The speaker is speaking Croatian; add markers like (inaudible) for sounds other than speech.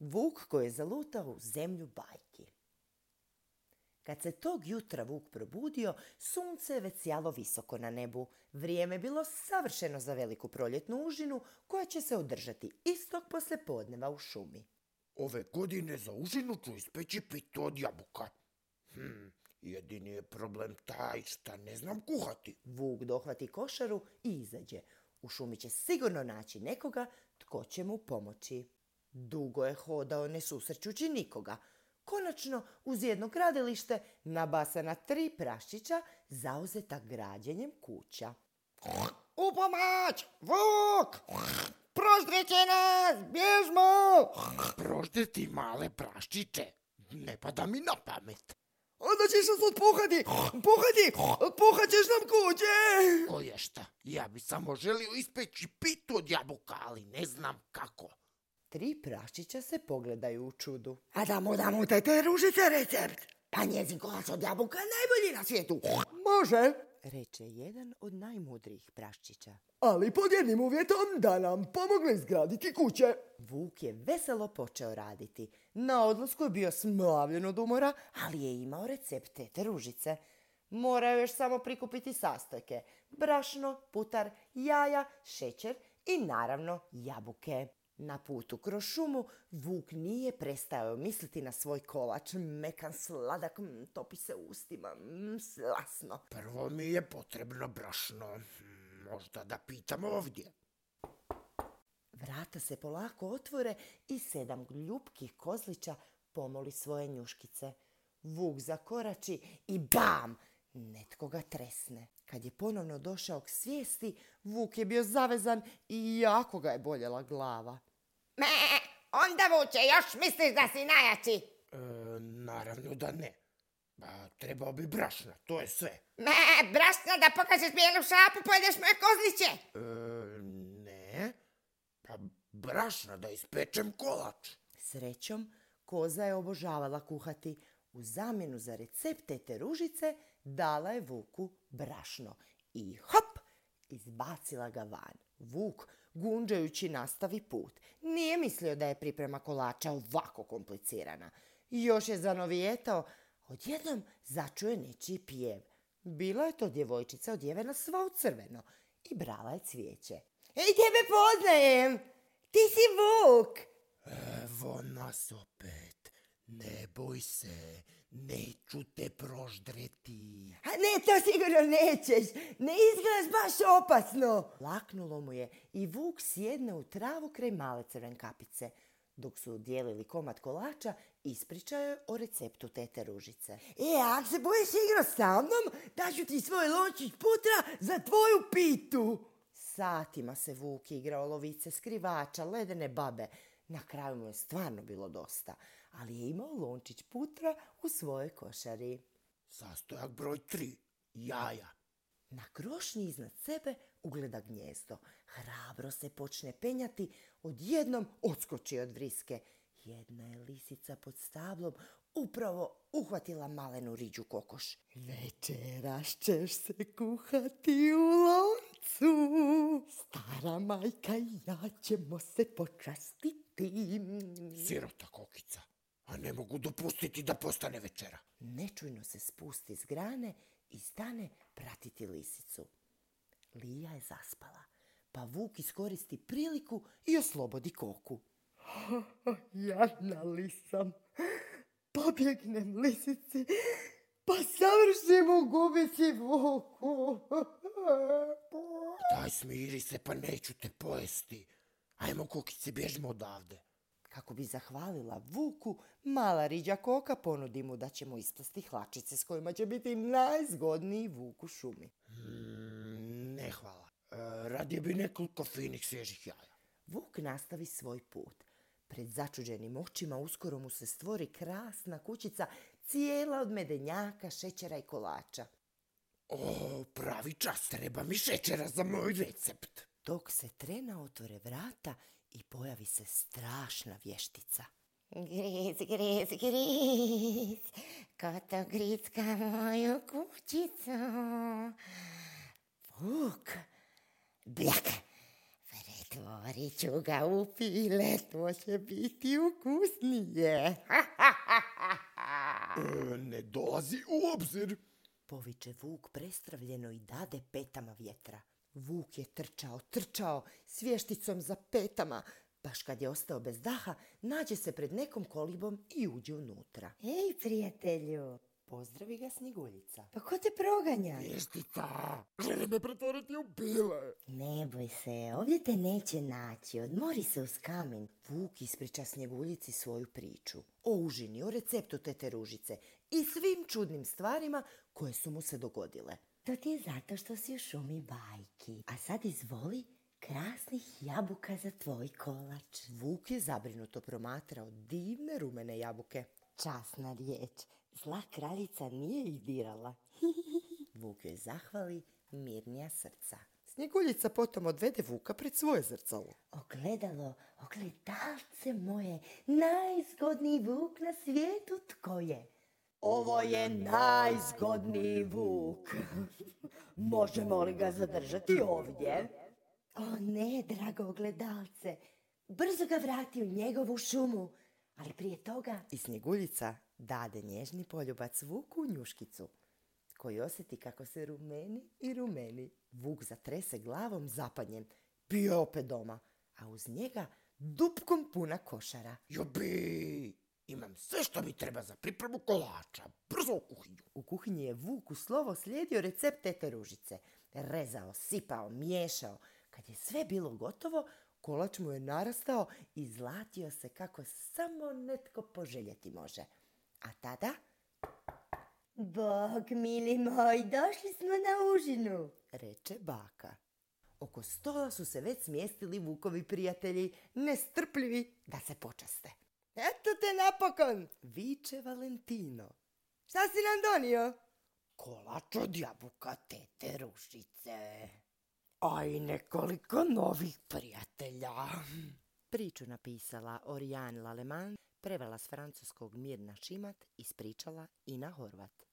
Vuk koji je zalutao u zemlju bajki. Kad se tog jutra Vuk probudio, sunce je već sjalo visoko na nebu. Vrijeme je bilo savršeno za veliku proljetnu užinu koja će se održati istog podneva u šumi. Ove godine za užinu ću ispeći pitu od jabuka. Hm, jedini je problem taj šta ne znam kuhati. Vuk dohvati košaru i izađe. U šumi će sigurno naći nekoga tko će mu pomoći. Dugo je hodao ne susrećući nikoga. Konačno, uz jedno gradilište, nabasana tri praščića, zauzeta građenjem kuća. U pomoć! Vuk! Proždreće nas! Bježmo! Proždreti male praščiće? Ne pada mi na pamet. Onda ćeš nas otpuhati! Puhati! Puhat ćeš nam kuće! Koje šta? Ja bi samo želio ispeći pitu od jabuka, ali ne znam kako. Tri praščića se pogledaju u čudu. A da mu damo tete ružice recept. Pa njezin kolač od jabuka najbolji na svijetu. Može, reče jedan od najmudrijih praščića. Ali pod jednim uvjetom da nam pomogne izgraditi kuće. Vuk je veselo počeo raditi. Na odlasku je bio smlavljen od umora, ali je imao recept tete ružice. Morao još samo prikupiti sastojke. Brašno, putar, jaja, šećer i naravno jabuke. Na putu kroz šumu Vuk nije prestao misliti na svoj kolač. Mekan sladak, topi se ustima, slasno. Prvo mi je potrebno brašno. Možda da pitam ovdje. Vrata se polako otvore i sedam ljubkih kozlića pomoli svoje njuškice. Vuk zakorači i bam! Netko ga tresne. Kad je ponovno došao k svijesti, Vuk je bio zavezan i jako ga je boljela glava. Me, onda vuče, još misliš da si najjači? E, naravno da ne. Ba, trebao bi brašna, to je sve. Me, brašna da pokažeš bijelu šapu, pojedeš moje kozliće. E, ne, pa brašna da ispečem kolač. Srećom, koza je obožavala kuhati. U zamjenu za recepte te ružice dala je Vuku brašno i hop, izbacila ga van. Vuk gunđajući nastavi put. Nije mislio da je priprema kolača ovako komplicirana. Još je zanovijetao, odjednom začuje nečiji pjev. Bila je to djevojčica odjevena sva u crveno i brala je cvijeće. Ej, tebe poznajem! Ti si Vuk! Evo nas opet. Ne boj se, neću te proždreti. A ne, to sigurno nećeš. Ne izgledaš baš opasno. Laknulo mu je i Vuk sjedne u travu kraj male crven kapice. Dok su dijelili komad kolača, ispričao je o receptu tete ružice. E, ako se bojiš igrati sa mnom, daću ti svoj lončić putra za tvoju pitu. Satima se Vuk igrao lovice skrivača, ledene babe. Na kraju mu je stvarno bilo dosta ali je imao lončić putra u svojoj košari. Sastojak broj tri. Jaja. Na krošnji iznad sebe ugleda gnjezdo. Hrabro se počne penjati, odjednom odskoči od vriske. Jedna je lisica pod stablom upravo uhvatila malenu riđu kokoš. Večeras ćeš se kuhati u loncu. Stara majka i ja ćemo se počastiti. Sirota kokica a ne mogu dopustiti da postane večera. Nečujno se spusti s grane i stane pratiti lisicu. Lija je zaspala, pa Vuk iskoristi priliku i oslobodi koku. (laughs) Jadna lisam, pobjegnem lisici, pa savršim u gubici Vuku. Daj smiri se, pa neću te pojesti. Ajmo, kukice, bježimo odavde. Kako bi zahvalila Vuku, mala riđa koka ponudi mu da će mu isplasti hlačice s kojima će biti najzgodniji Vuk u šumi. Mm, ne hvala. E, radije bi nekoliko finih svježih jaja. Vuk nastavi svoj put. Pred začuđenim očima uskoro mu se stvori krasna kućica, cijela od medenjaka, šećera i kolača. O, pravi čas, treba mi šećera za moj recept. Dok se trena otvore vrata i pojavi se strašna vještica. Griz, griz, griz, ko to gricka moju kućicu? Vuk, bljak, Pretvorit ću ga u file, to će biti ukusnije. E, ne dolazi u obzir. Poviče Vuk prestravljeno i dade petama vjetra. Vuk je trčao, trčao, s vješticom za petama. Baš kad je ostao bez daha, nađe se pred nekom kolibom i uđe unutra. Ej, prijatelju, Pozdravi ga Snjeguljica. pa ko te proganja? Vještica, želi me pretvoriti u pile. Ne boj se, ovdje te neće naći, odmori se uz kamen. Vuk ispriča Snjeguljici svoju priču. O užini, o receptu tete Ružice i svim čudnim stvarima koje su mu se dogodile. To ti je zato što si u šumi bajki. A sad izvoli krasnih jabuka za tvoj kolač. Vuk je zabrinuto promatrao divne rumene jabuke. Časna riječ, zla kraljica nije ih dirala. (laughs) Vuk joj zahvali mirnija srca. Snjeguljica potom odvede Vuka pred svoje zrcalo. Ogledalo, ogledalce moje, najzgodniji vuk na svijetu tko je? Ovo je najzgodniji vuk. (laughs) Možemo li ga zadržati ovdje? O ne, drago ogledalce, brzo ga vrati u njegovu šumu, ali prije toga I Snjeguljica dade nježni poljubac Vuku u njuškicu, koji osjeti kako se rumeni i rumeni. Vuk zatrese glavom zapanjen, pije opet doma, a uz njega dupkom puna košara. Jubi, imam sve što mi treba za pripremu kolača. Brzo u kuhinju. U kuhinji je Vuk u slovo slijedio recept tete Ružice. Rezao, sipao, miješao. Kad je sve bilo gotovo, kolač mu je narastao i zlatio se kako samo netko poželjeti može. A tada Bog, mili moj, došli smo na užinu. reče baka. Oko stola su se već smjestili Vukovi prijatelji, nestrpljivi da se počaste. Eto te napokon, viče Valentino. Šta si nam donio? Kolač od jabuka tete Rušice. A i nekoliko novih prijatelja. Priču napisala Orijan Laleman, prevela s francuskog Mirna Šimat, ispričala Ina Horvat.